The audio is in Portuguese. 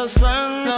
When